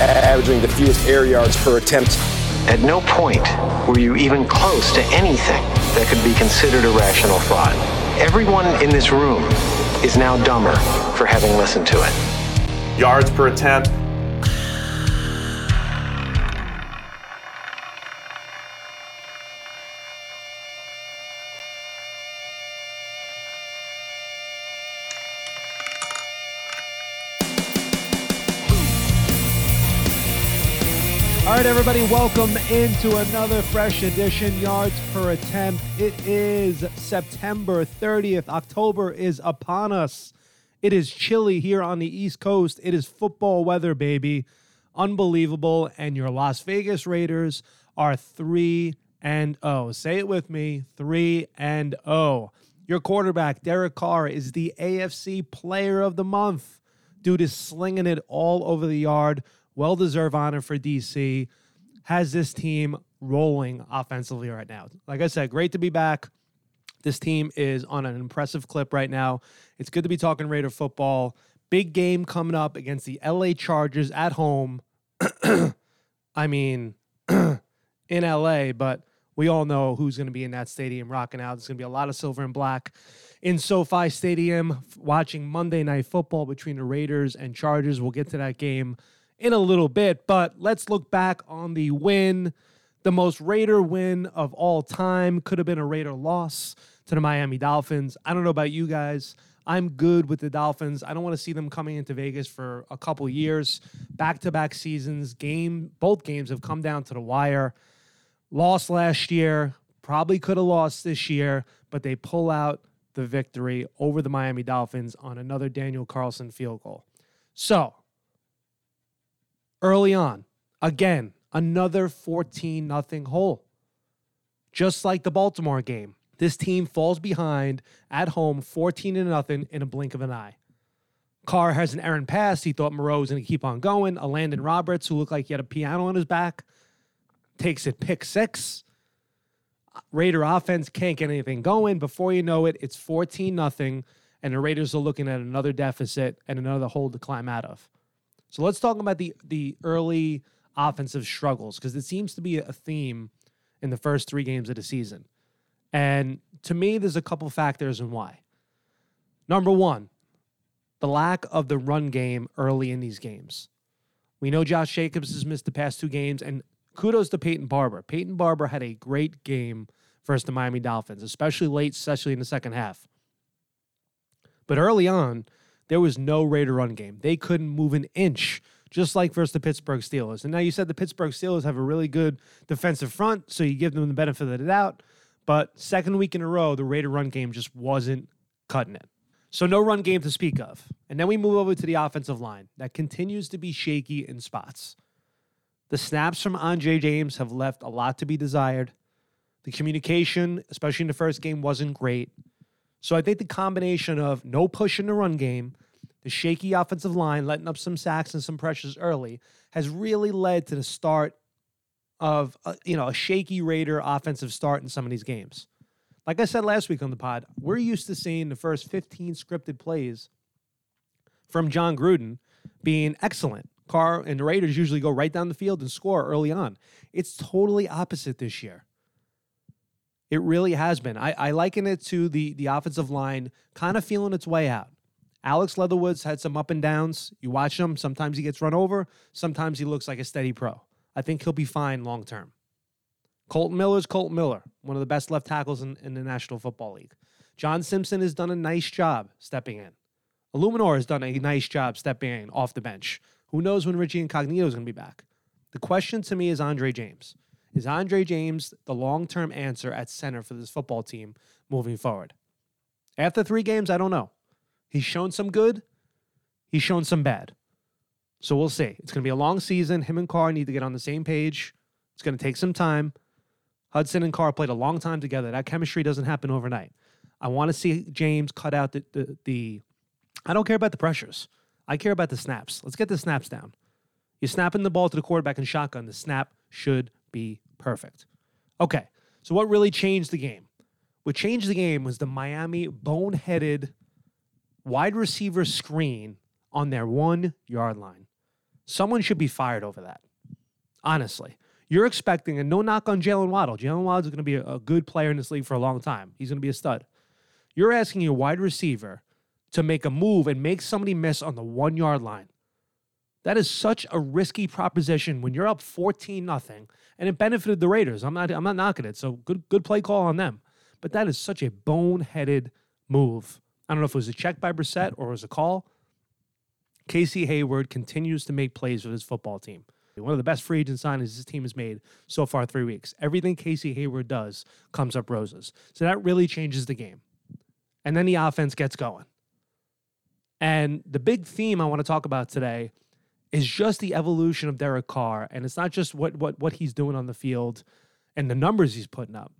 averaging the fewest air yards per attempt. At no point were you even close to anything that could be considered a rational thought. Everyone in this room is now dumber for having listened to it. Yards per attempt, everybody, welcome into another fresh edition, Yards Per Attempt. It is September 30th. October is upon us. It is chilly here on the East Coast. It is football weather, baby. Unbelievable. And your Las Vegas Raiders are 3 and 0. Say it with me 3 and 0. Your quarterback, Derek Carr, is the AFC Player of the Month. Dude is slinging it all over the yard well deserved honor for DC. Has this team rolling offensively right now? Like I said, great to be back. This team is on an impressive clip right now. It's good to be talking Raider football. Big game coming up against the LA Chargers at home. I mean, in LA, but we all know who's going to be in that stadium rocking out. There's going to be a lot of silver and black in SoFi Stadium watching Monday Night Football between the Raiders and Chargers. We'll get to that game in a little bit, but let's look back on the win. The most Raider win of all time could have been a Raider loss to the Miami Dolphins. I don't know about you guys. I'm good with the Dolphins. I don't want to see them coming into Vegas for a couple years. Back to back seasons, game both games have come down to the wire. Lost last year, probably could have lost this year, but they pull out the victory over the Miami Dolphins on another Daniel Carlson field goal. So, early on. Again, another 14 nothing hole. Just like the Baltimore game, this team falls behind at home 14 to nothing in a blink of an eye. Carr has an errant pass. He thought Moreau was going to keep on going. Elandon Roberts, who looked like he had a piano on his back, takes it pick six. Raider offense can't get anything going. Before you know it, it's 14 nothing, and the Raiders are looking at another deficit and another hole to climb out of. So let's talk about the the early offensive struggles because it seems to be a theme in the first three games of the season. And to me, there's a couple factors and why. Number one, the lack of the run game early in these games. We know Josh Jacobs has missed the past two games, and kudos to Peyton Barber. Peyton Barber had a great game versus the Miami Dolphins, especially late, especially in the second half. But early on, there was no Raider run game. They couldn't move an inch, just like versus the Pittsburgh Steelers. And now you said the Pittsburgh Steelers have a really good defensive front, so you give them the benefit of the doubt. But second week in a row, the Raider run game just wasn't cutting it. So no run game to speak of. And then we move over to the offensive line that continues to be shaky in spots. The snaps from Andre James have left a lot to be desired. The communication, especially in the first game, wasn't great. So I think the combination of no push in the run game, the shaky offensive line letting up some sacks and some pressures early has really led to the start of a, you know a shaky Raider offensive start in some of these games. Like I said last week on the pod, we're used to seeing the first 15 scripted plays from Jon Gruden being excellent. Carr and the Raiders usually go right down the field and score early on. It's totally opposite this year. It really has been. I, I liken it to the the offensive line kind of feeling its way out. Alex Leatherwood's had some up and downs. You watch him, sometimes he gets run over, sometimes he looks like a steady pro. I think he'll be fine long term. Kolton Miller's Kolton Miller, one of the best left tackles in, in the National Football League. John Simpson has done a nice job stepping in. Eluemunor has done a nice job stepping in off the bench. Who knows when Richie Incognito is going to be back? The question to me is Andre James. Is Andre James the long term answer at center for this football team moving forward? After three games, I don't know. He's shown some good, he's shown some bad. So we'll see. It's going to be a long season. Him and Carr need to get on the same page. It's going to take some time. Hudson and Carr played a long time together. That chemistry doesn't happen overnight. I want to see James cut out the, the, the I don't care about the pressures. I care about the snaps. Let's get the snaps down. You're snapping the ball to the quarterback in shotgun. The snap should be perfect. Okay, so what really changed the game? What changed the game was the Miami boneheaded wide receiver screen on their one yard line. Someone should be fired over that. Honestly. You're expecting, and no knock on Jaylen Waddle. Jaylen Waddle is going to be a, a good player in this league for a long time. He's going to be a stud. You're asking your wide receiver to make a move and make somebody miss on the one yard line. That is such a risky proposition when you're up 14 nothing, and it benefited the Raiders. I'm not I'm not knocking it. So good good play call on them. But that is such a boneheaded move. I don't know if it was a check by Brissett or it was a call. Casey Hayward continues to make plays for his football team. One of the best free agent signings this team has made so far three weeks. Everything Casey Hayward does comes up roses. So that really changes the game. And then the offense gets going. And the big theme I want to talk about today is just the evolution of Derek Carr. And it's not just what what what he's doing on the field and the numbers he's putting up,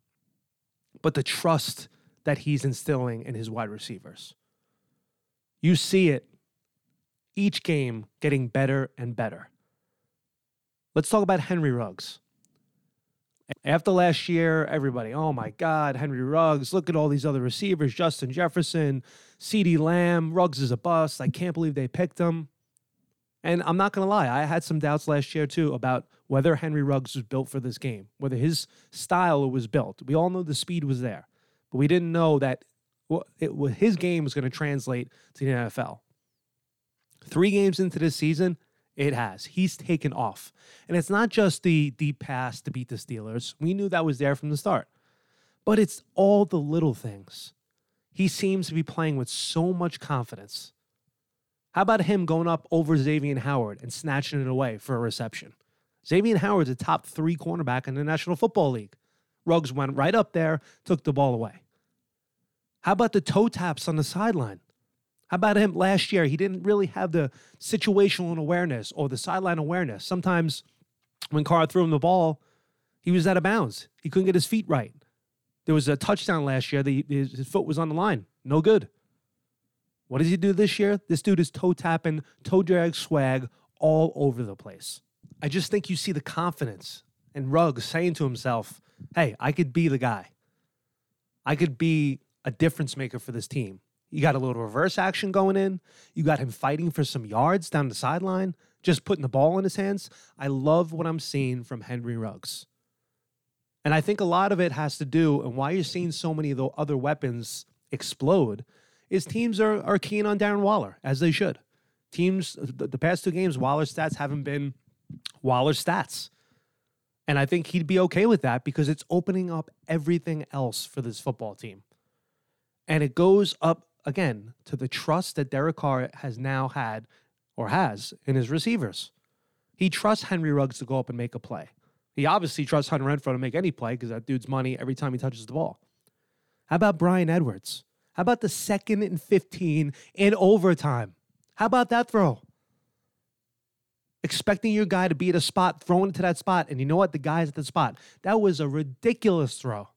but the trust that he's instilling in his wide receivers. You see it each game getting better and better. Let's talk about Henry Ruggs. After last year, everybody, oh my God, Henry Ruggs, look at all these other receivers Justin Jefferson, CeeDee Lamb, Ruggs is a bust. I can't believe they picked him. And I'm not going to lie, I had some doubts last year too about whether Henry Ruggs was built for this game, whether his style was built. We all know the speed was there, but we didn't know that it, his game was going to translate to the NFL. Three games into this season, it has. He's taken off. And it's not just the deep pass to beat the Steelers. We knew that was there from the start. But it's all the little things. He seems to be playing with so much confidence. How about him going up over Xavier Howard and snatching it away for a reception? Xavier Howard's a top three cornerback in the National Football League. Ruggs went right up there, took the ball away. How about the toe taps on the sideline? How about him last year? He didn't really have the situational awareness or the sideline awareness. Sometimes when Carr threw him the ball, he was out of bounds. He couldn't get his feet right. There was a touchdown last year. The, his, his foot was on the line. No good. What does he do this year? This dude is toe tapping, toe drag swag all over the place. I just think you see the confidence and Ruggs saying to himself, hey, I could be the guy. I could be a difference maker for this team. You got a little reverse action going in. You got him fighting for some yards down the sideline, just putting the ball in his hands. I love what I'm seeing from Henry Ruggs. And I think a lot of it has to do, and why you're seeing so many of the other weapons explode, is teams are, are keen on Darren Waller, as they should. Teams, the, the past two games, Waller's stats haven't been Waller's stats. And I think he'd be okay with that because it's opening up everything else for this football team. And it goes up again, to the trust that Derek Carr has now had or has in his receivers. He trusts Henry Ruggs to go up and make a play. He obviously trusts Hunter Renfrow to make any play because that dude's money every time he touches the ball. How about Bryan Edwards? How about the second and 15 in overtime? How about that throw? Expecting your guy to be at a spot, throwing it to that spot, and you know what? The guy's at the spot. That was a ridiculous throw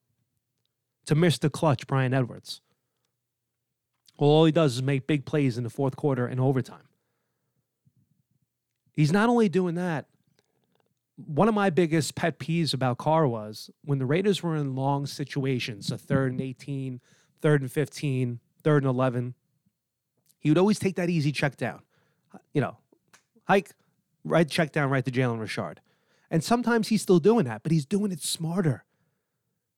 to miss the clutch, Bryan Edwards. Well, all he does is make big plays in the fourth quarter and overtime. He's not only doing that, one of my biggest pet peeves about Carr was when the Raiders were in long situations, a third and 18, third and 15, third and 11, he would always take that easy check down. You know, hike, right check down right to Jalen Richard. And sometimes he's still doing that, but he's doing it smarter.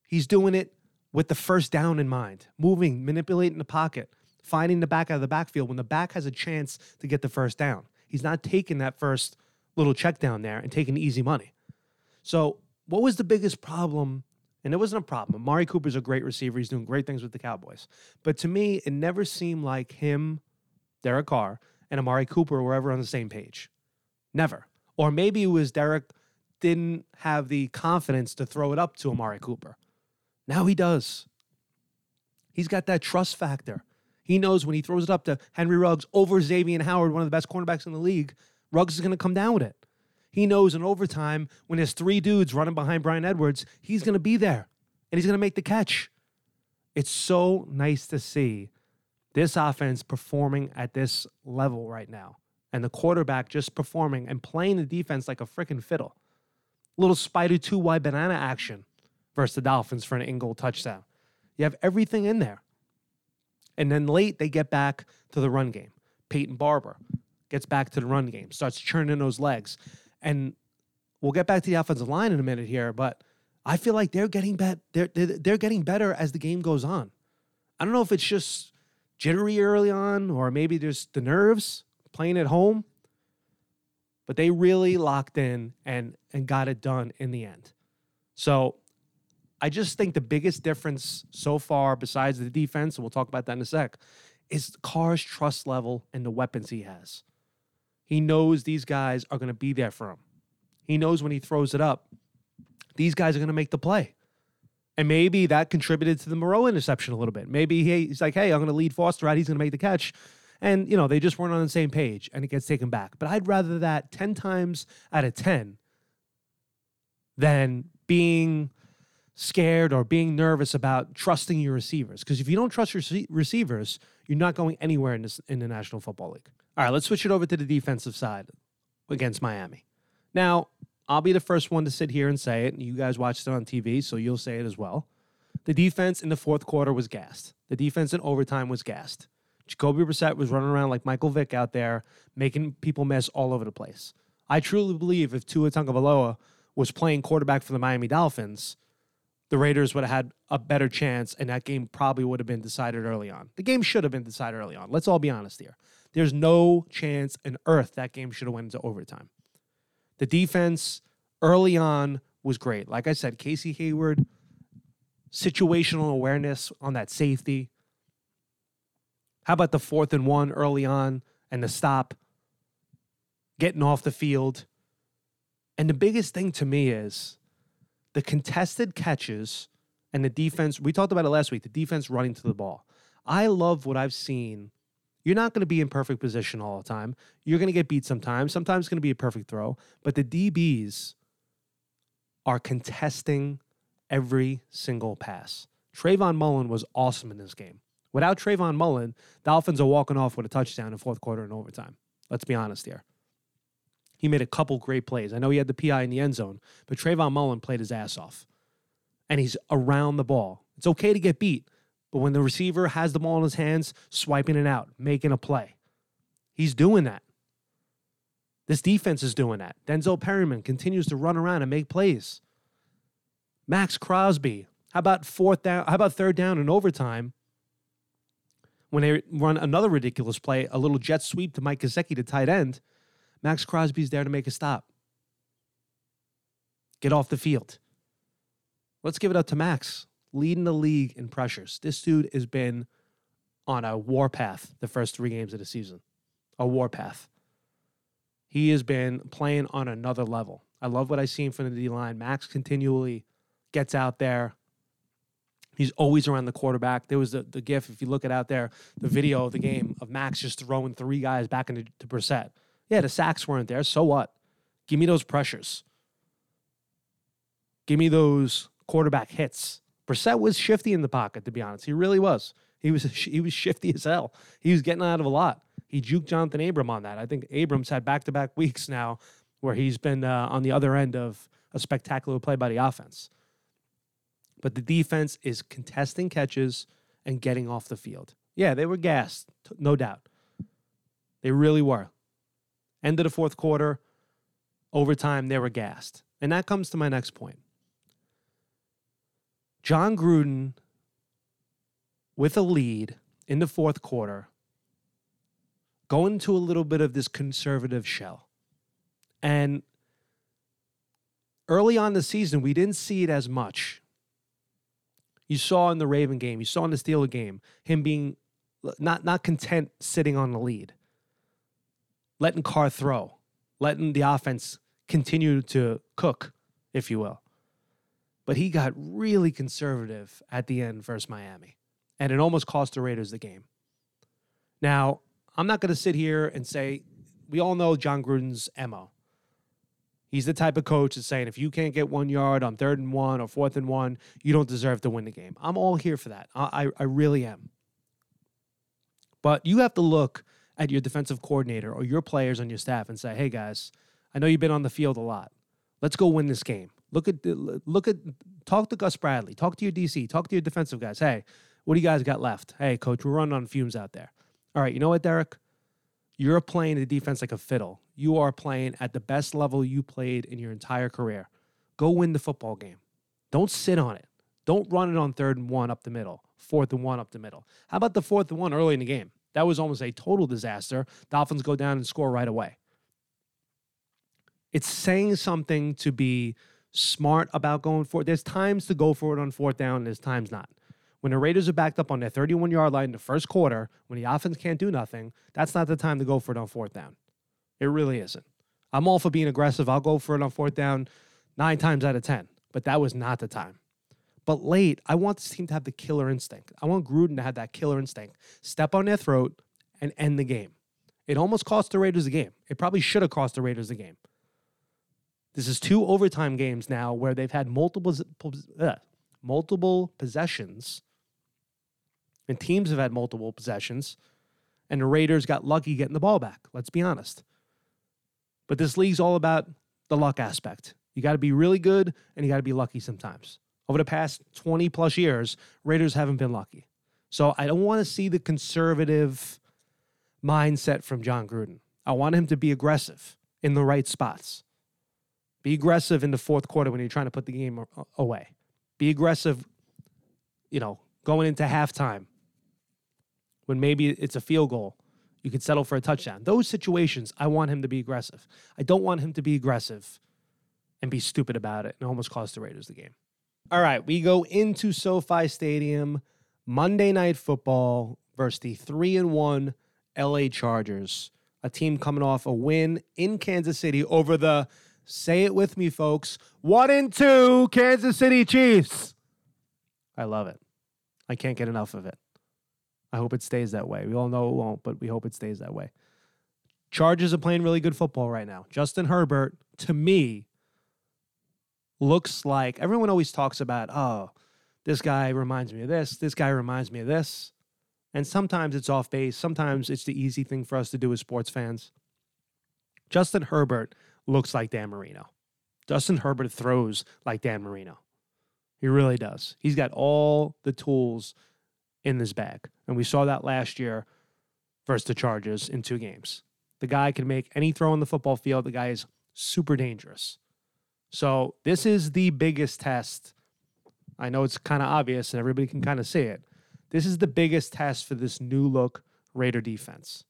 He's doing it with the first down in mind, moving, manipulating the pocket, finding the back out of the backfield when the back has a chance to get the first down. He's not taking that first little check down there and taking easy money. So, what was the biggest problem? And it wasn't a problem. Amari Cooper's a great receiver. He's doing great things with the Cowboys. But to me, it never seemed like him, Derek Carr, and Amari Cooper were ever on the same page. Never. Or maybe it was Derek didn't have the confidence to throw it up to Amari Cooper. Now he does. He's got that trust factor. He knows when he throws it up to Henry Ruggs over Xavier Howard, one of the best cornerbacks in the league, Ruggs is going to come down with it. He knows in overtime, when there's three dudes running behind Bryan Edwards, he's going to be there and he's going to make the catch. It's so nice to see this offense performing at this level right now and the quarterback just performing and playing the defense like a freaking fiddle. Little spider two wide banana action versus the Dolphins for an in goal touchdown. You have everything in there. And then late, they get back to the run game. Peyton Barber, gets back to the run game, starts churning those legs. And we'll get back to the offensive line in a minute here, but I feel like they're getting bet they're, they're they're getting better as the game goes on. I don't know if it's just jittery early on or maybe there's the nerves playing at home, but they really locked in and and got it done in the end. So I just think the biggest difference so far, besides the defense, and we'll talk about that in a sec, is Carr's trust level and the weapons he has. He knows these guys are going to be there for him. He knows when he throws it up, these guys are going to make the play. And maybe that contributed to the Moreau interception a little bit. Maybe he's like, hey, I'm going to lead Foster out. He's going to make the catch. And, you know, they just weren't on the same page and it gets taken back. But I'd rather that 10 times out of 10 than being scared or being nervous about trusting your receivers. Because if you don't trust your receivers, you're not going anywhere in, this, in the National Football League. All right, let's switch it over to the defensive side against Miami. Now, I'll be the first one to sit here and say it. And you guys watched it on TV, so you'll say it as well. The defense in the fourth quarter was gassed. The defense in overtime was gassed. Jacoby Brissett was running around like Michael Vick out there, making people miss all over the place. I truly believe if Tua Tagovailoa was playing quarterback for the Miami Dolphins, the Raiders would have had a better chance, and that game probably would have been decided early on. The game should have been decided early on. Let's all be honest here. There's no chance in earth that game should have went into overtime. The defense early on was great. Like I said, Casey Hayward, situational awareness on that safety. How about the fourth and one early on and the stop, getting off the field? And the biggest thing to me is the contested catches and the defense. We talked about it last week the defense running to the ball. I love what I've seen. You're not going to be in perfect position all the time. You're going to get beat sometimes. Sometimes it's going to be a perfect throw. But the DBs are contesting every single pass. Trayvon Mullen was awesome in this game. Without Trayvon Mullen, Dolphins are walking off with a touchdown in fourth quarter and overtime. Let's be honest here. He made a couple great plays. I know he had the PI in the end zone, but Trayvon Mullen played his ass off. And he's around the ball. It's okay to get beat, but when the receiver has the ball in his hands, swiping it out, making a play, he's doing that. This defense is doing that. Denzel Perryman continues to run around and make plays. Maxx Crosby, how about fourth down? How about third down in overtime? When they run another ridiculous play, a little jet sweep to Mike Gesicki to tight end, Maxx Crosby's there to make a stop. Get off the field. Let's give it up to Maxx, leading the league in pressures. This dude has been on a warpath the first three games of the season. A warpath. He has been playing on another level. I love what I've seen from the D line. Maxx continually gets out there. He's always around the quarterback. There was the, the gif, if you look at out there, the video of the game of Maxx just throwing three guys back into to Brissett. Yeah, the sacks weren't there. So what? Give me those pressures. Give me those quarterback hits. Brissett was shifty in the pocket, to be honest. He really was. He was he was shifty as hell. He was getting out of a lot. He juked Johnathan Abram on that. I think Abrams had back to back weeks now where he's been uh, on the other end of a spectacular play by the offense. But the defense is contesting catches and getting off the field. Yeah, they were gassed, no doubt. They really were. End of the fourth quarter, overtime, they were gassed. And that comes to my next point. Jon Gruden, with a lead in the fourth quarter, going into a little bit of this conservative shell. And early on the season, we didn't see it as much. You saw in the Raven game, you saw in the Steeler game, him being not, not content sitting on the lead letting Carr throw, letting the offense continue to cook, if you will. But he got really conservative at the end versus Miami, and it almost cost the Raiders the game. Now, I'm not going to sit here and say, we all know Jon Gruden's MO. He's the type of coach that's saying if you can't get one yard on third and one or fourth and one, you don't deserve to win the game. I'm all here for that. I, I, I really am. But you have to look at your defensive coordinator or your players on your staff and say, "Hey guys, I know you've been on the field a lot. Let's go win this game. Look at look at talk to Gus Bradley, talk to your DC, talk to your defensive guys. Hey, what do you guys got left? Hey, coach, we're running on fumes out there. All right, you know what, Derek? You're playing the defense like a fiddle. You are playing at the best level you played in your entire career. Go win the football game. Don't sit on it. Don't run it on third and one up the middle, fourth and one up the middle. How about the fourth and one early in the game? That was almost a total disaster. Dolphins go down and score right away. It's saying something to be smart about going for it. There's times to go for it on fourth down, and there's times not. When the Raiders are backed up on their 31 yard line in the first quarter, when the offense can't do nothing, that's not the time to go for it on fourth down. It really isn't. I'm all for being aggressive. I'll go for it on fourth down nine times out of 10, but that was not the time. But late, I want this team to have the killer instinct. I want Gruden to have that killer instinct. Step on their throat and end the game. It almost cost the Raiders the game. It probably should have cost the Raiders the game. This is two overtime games now where they've had multiple uh, multiple possessions, and teams have had multiple possessions, and the Raiders got lucky getting the ball back. Let's be honest. But this league's all about the luck aspect. You got to be really good, and you got to be lucky sometimes. Over the past 20 plus years, Raiders haven't been lucky. So I don't want to see the conservative mindset from Jon Gruden. I want him to be aggressive in the right spots. Be aggressive in the fourth quarter when you're trying to put the game away. Be aggressive, you know, going into halftime when maybe it's a field goal. You could settle for a touchdown. Those situations, I want him to be aggressive. I don't want him to be aggressive and be stupid about it and almost cost the Raiders the game. All right, we go into SoFi Stadium, Monday Night Football versus the 3 and 1 LA Chargers, a team coming off a win in Kansas City over the Say it with me, folks. One and two, Kansas City Chiefs. I love it. I can't get enough of it. I hope it stays that way. We all know it won't, but we hope it stays that way. Chargers are playing really good football right now. Justin Herbert, to me, looks like everyone always talks about, oh, this guy reminds me of this, this guy reminds me of this. And sometimes it's off base. Sometimes it's the easy thing for us to do as sports fans. Justin Herbert looks like Dan Marino. Justin Herbert throws like Dan Marino. He really does. He's got all the tools in his bag. And we saw that last year versus the Chargers in two games. The guy can make any throw on the football field. The guy is super dangerous. So this is the biggest test. I know it's kind of obvious and everybody can kind of see it. This is the biggest test for this new look Raider defense.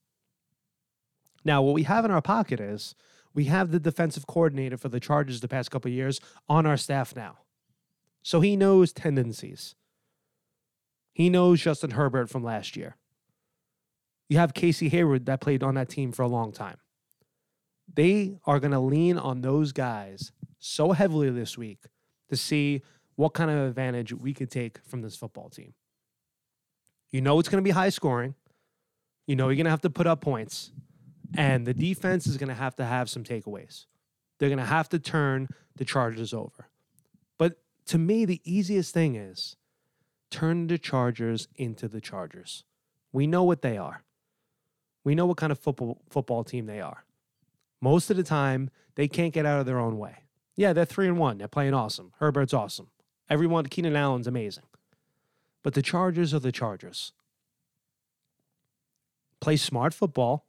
Now, what we have in our pocket is we have the defensive coordinator for the Chargers the past couple years on our staff now. So he knows tendencies. He knows Justin Herbert from last year. You have Casey Hayward that played on that team for a long time. They are going to lean on those guys so heavily this week to see what kind of advantage we could take from this football team. You know it's going to be high scoring. You know you're going to have to put up points. And the defense is going to have to have some takeaways. They're going to have to turn the Chargers over. But to me, the easiest thing is turn the Chargers into the Chargers. We know what they are. We know what kind of football football team they are. Most of the time, they can't get out of their own way. Yeah, they're three and one. They're playing awesome. Herbert's awesome. Everyone, Keenan Allen's amazing. But the Chargers are the Chargers. Play smart football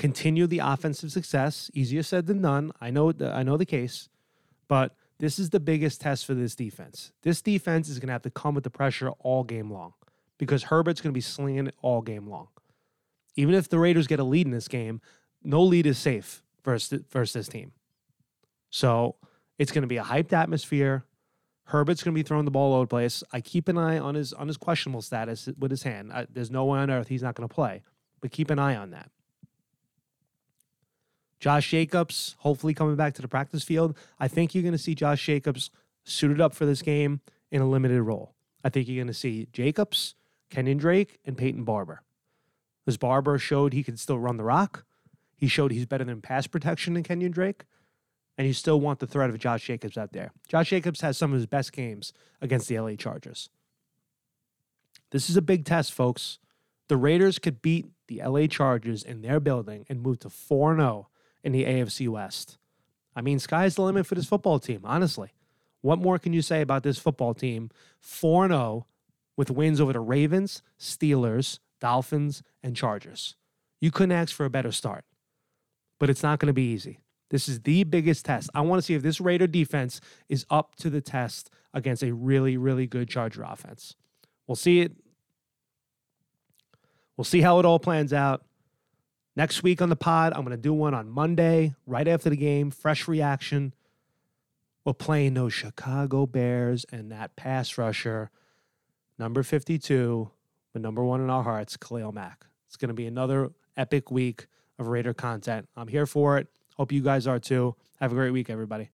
continue the offensive success. Easier said than done. I know I know the case, but this is the biggest test for this defense. This defense is going to have to come with the pressure all game long because Herbert's going to be slinging it all game long. Even if the Raiders get a lead in this game, no lead is safe versus, versus this team. So it's going to be a hyped atmosphere. Herbert's going to be throwing the ball all over the place. I keep an eye on his on his questionable status with his hand. I, there's no way on earth he's not going to play, but keep an eye on that. Josh Jacobs, hopefully coming back to the practice field. I think you're going to see Josh Jacobs suited up for this game in a limited role. I think you're going to see Jacobs, Kenyon Drake, and Peyton Barber. As Barber showed he can still run the rock, he showed he's better than pass protection than Kenyon Drake, and you still want the threat of Josh Jacobs out there. Josh Jacobs has some of his best games against the LA Chargers. This is a big test, folks. The Raiders could beat the LA Chargers in their building and move to 4 0 in the AFC West. I mean, sky's the limit for this football team, honestly. What more can you say about this football team? 4 0 with wins over the Ravens, Steelers, Dolphins, and Chargers. You couldn't ask for a better start, but it's not going to be easy. This is the biggest test. I want to see if this Raider defense is up to the test against a really, really good Charger offense. We'll see it. We'll see how it all plans out. Next week on the pod, I'm going to do one on Monday, right after the game, fresh reaction. We're playing those Chicago Bears and that pass rusher, number 52, but number one in our hearts, Khalil Mack. It's going to be another epic week of Raider content. I'm here for it. Hope you guys are too. Have a great week, everybody.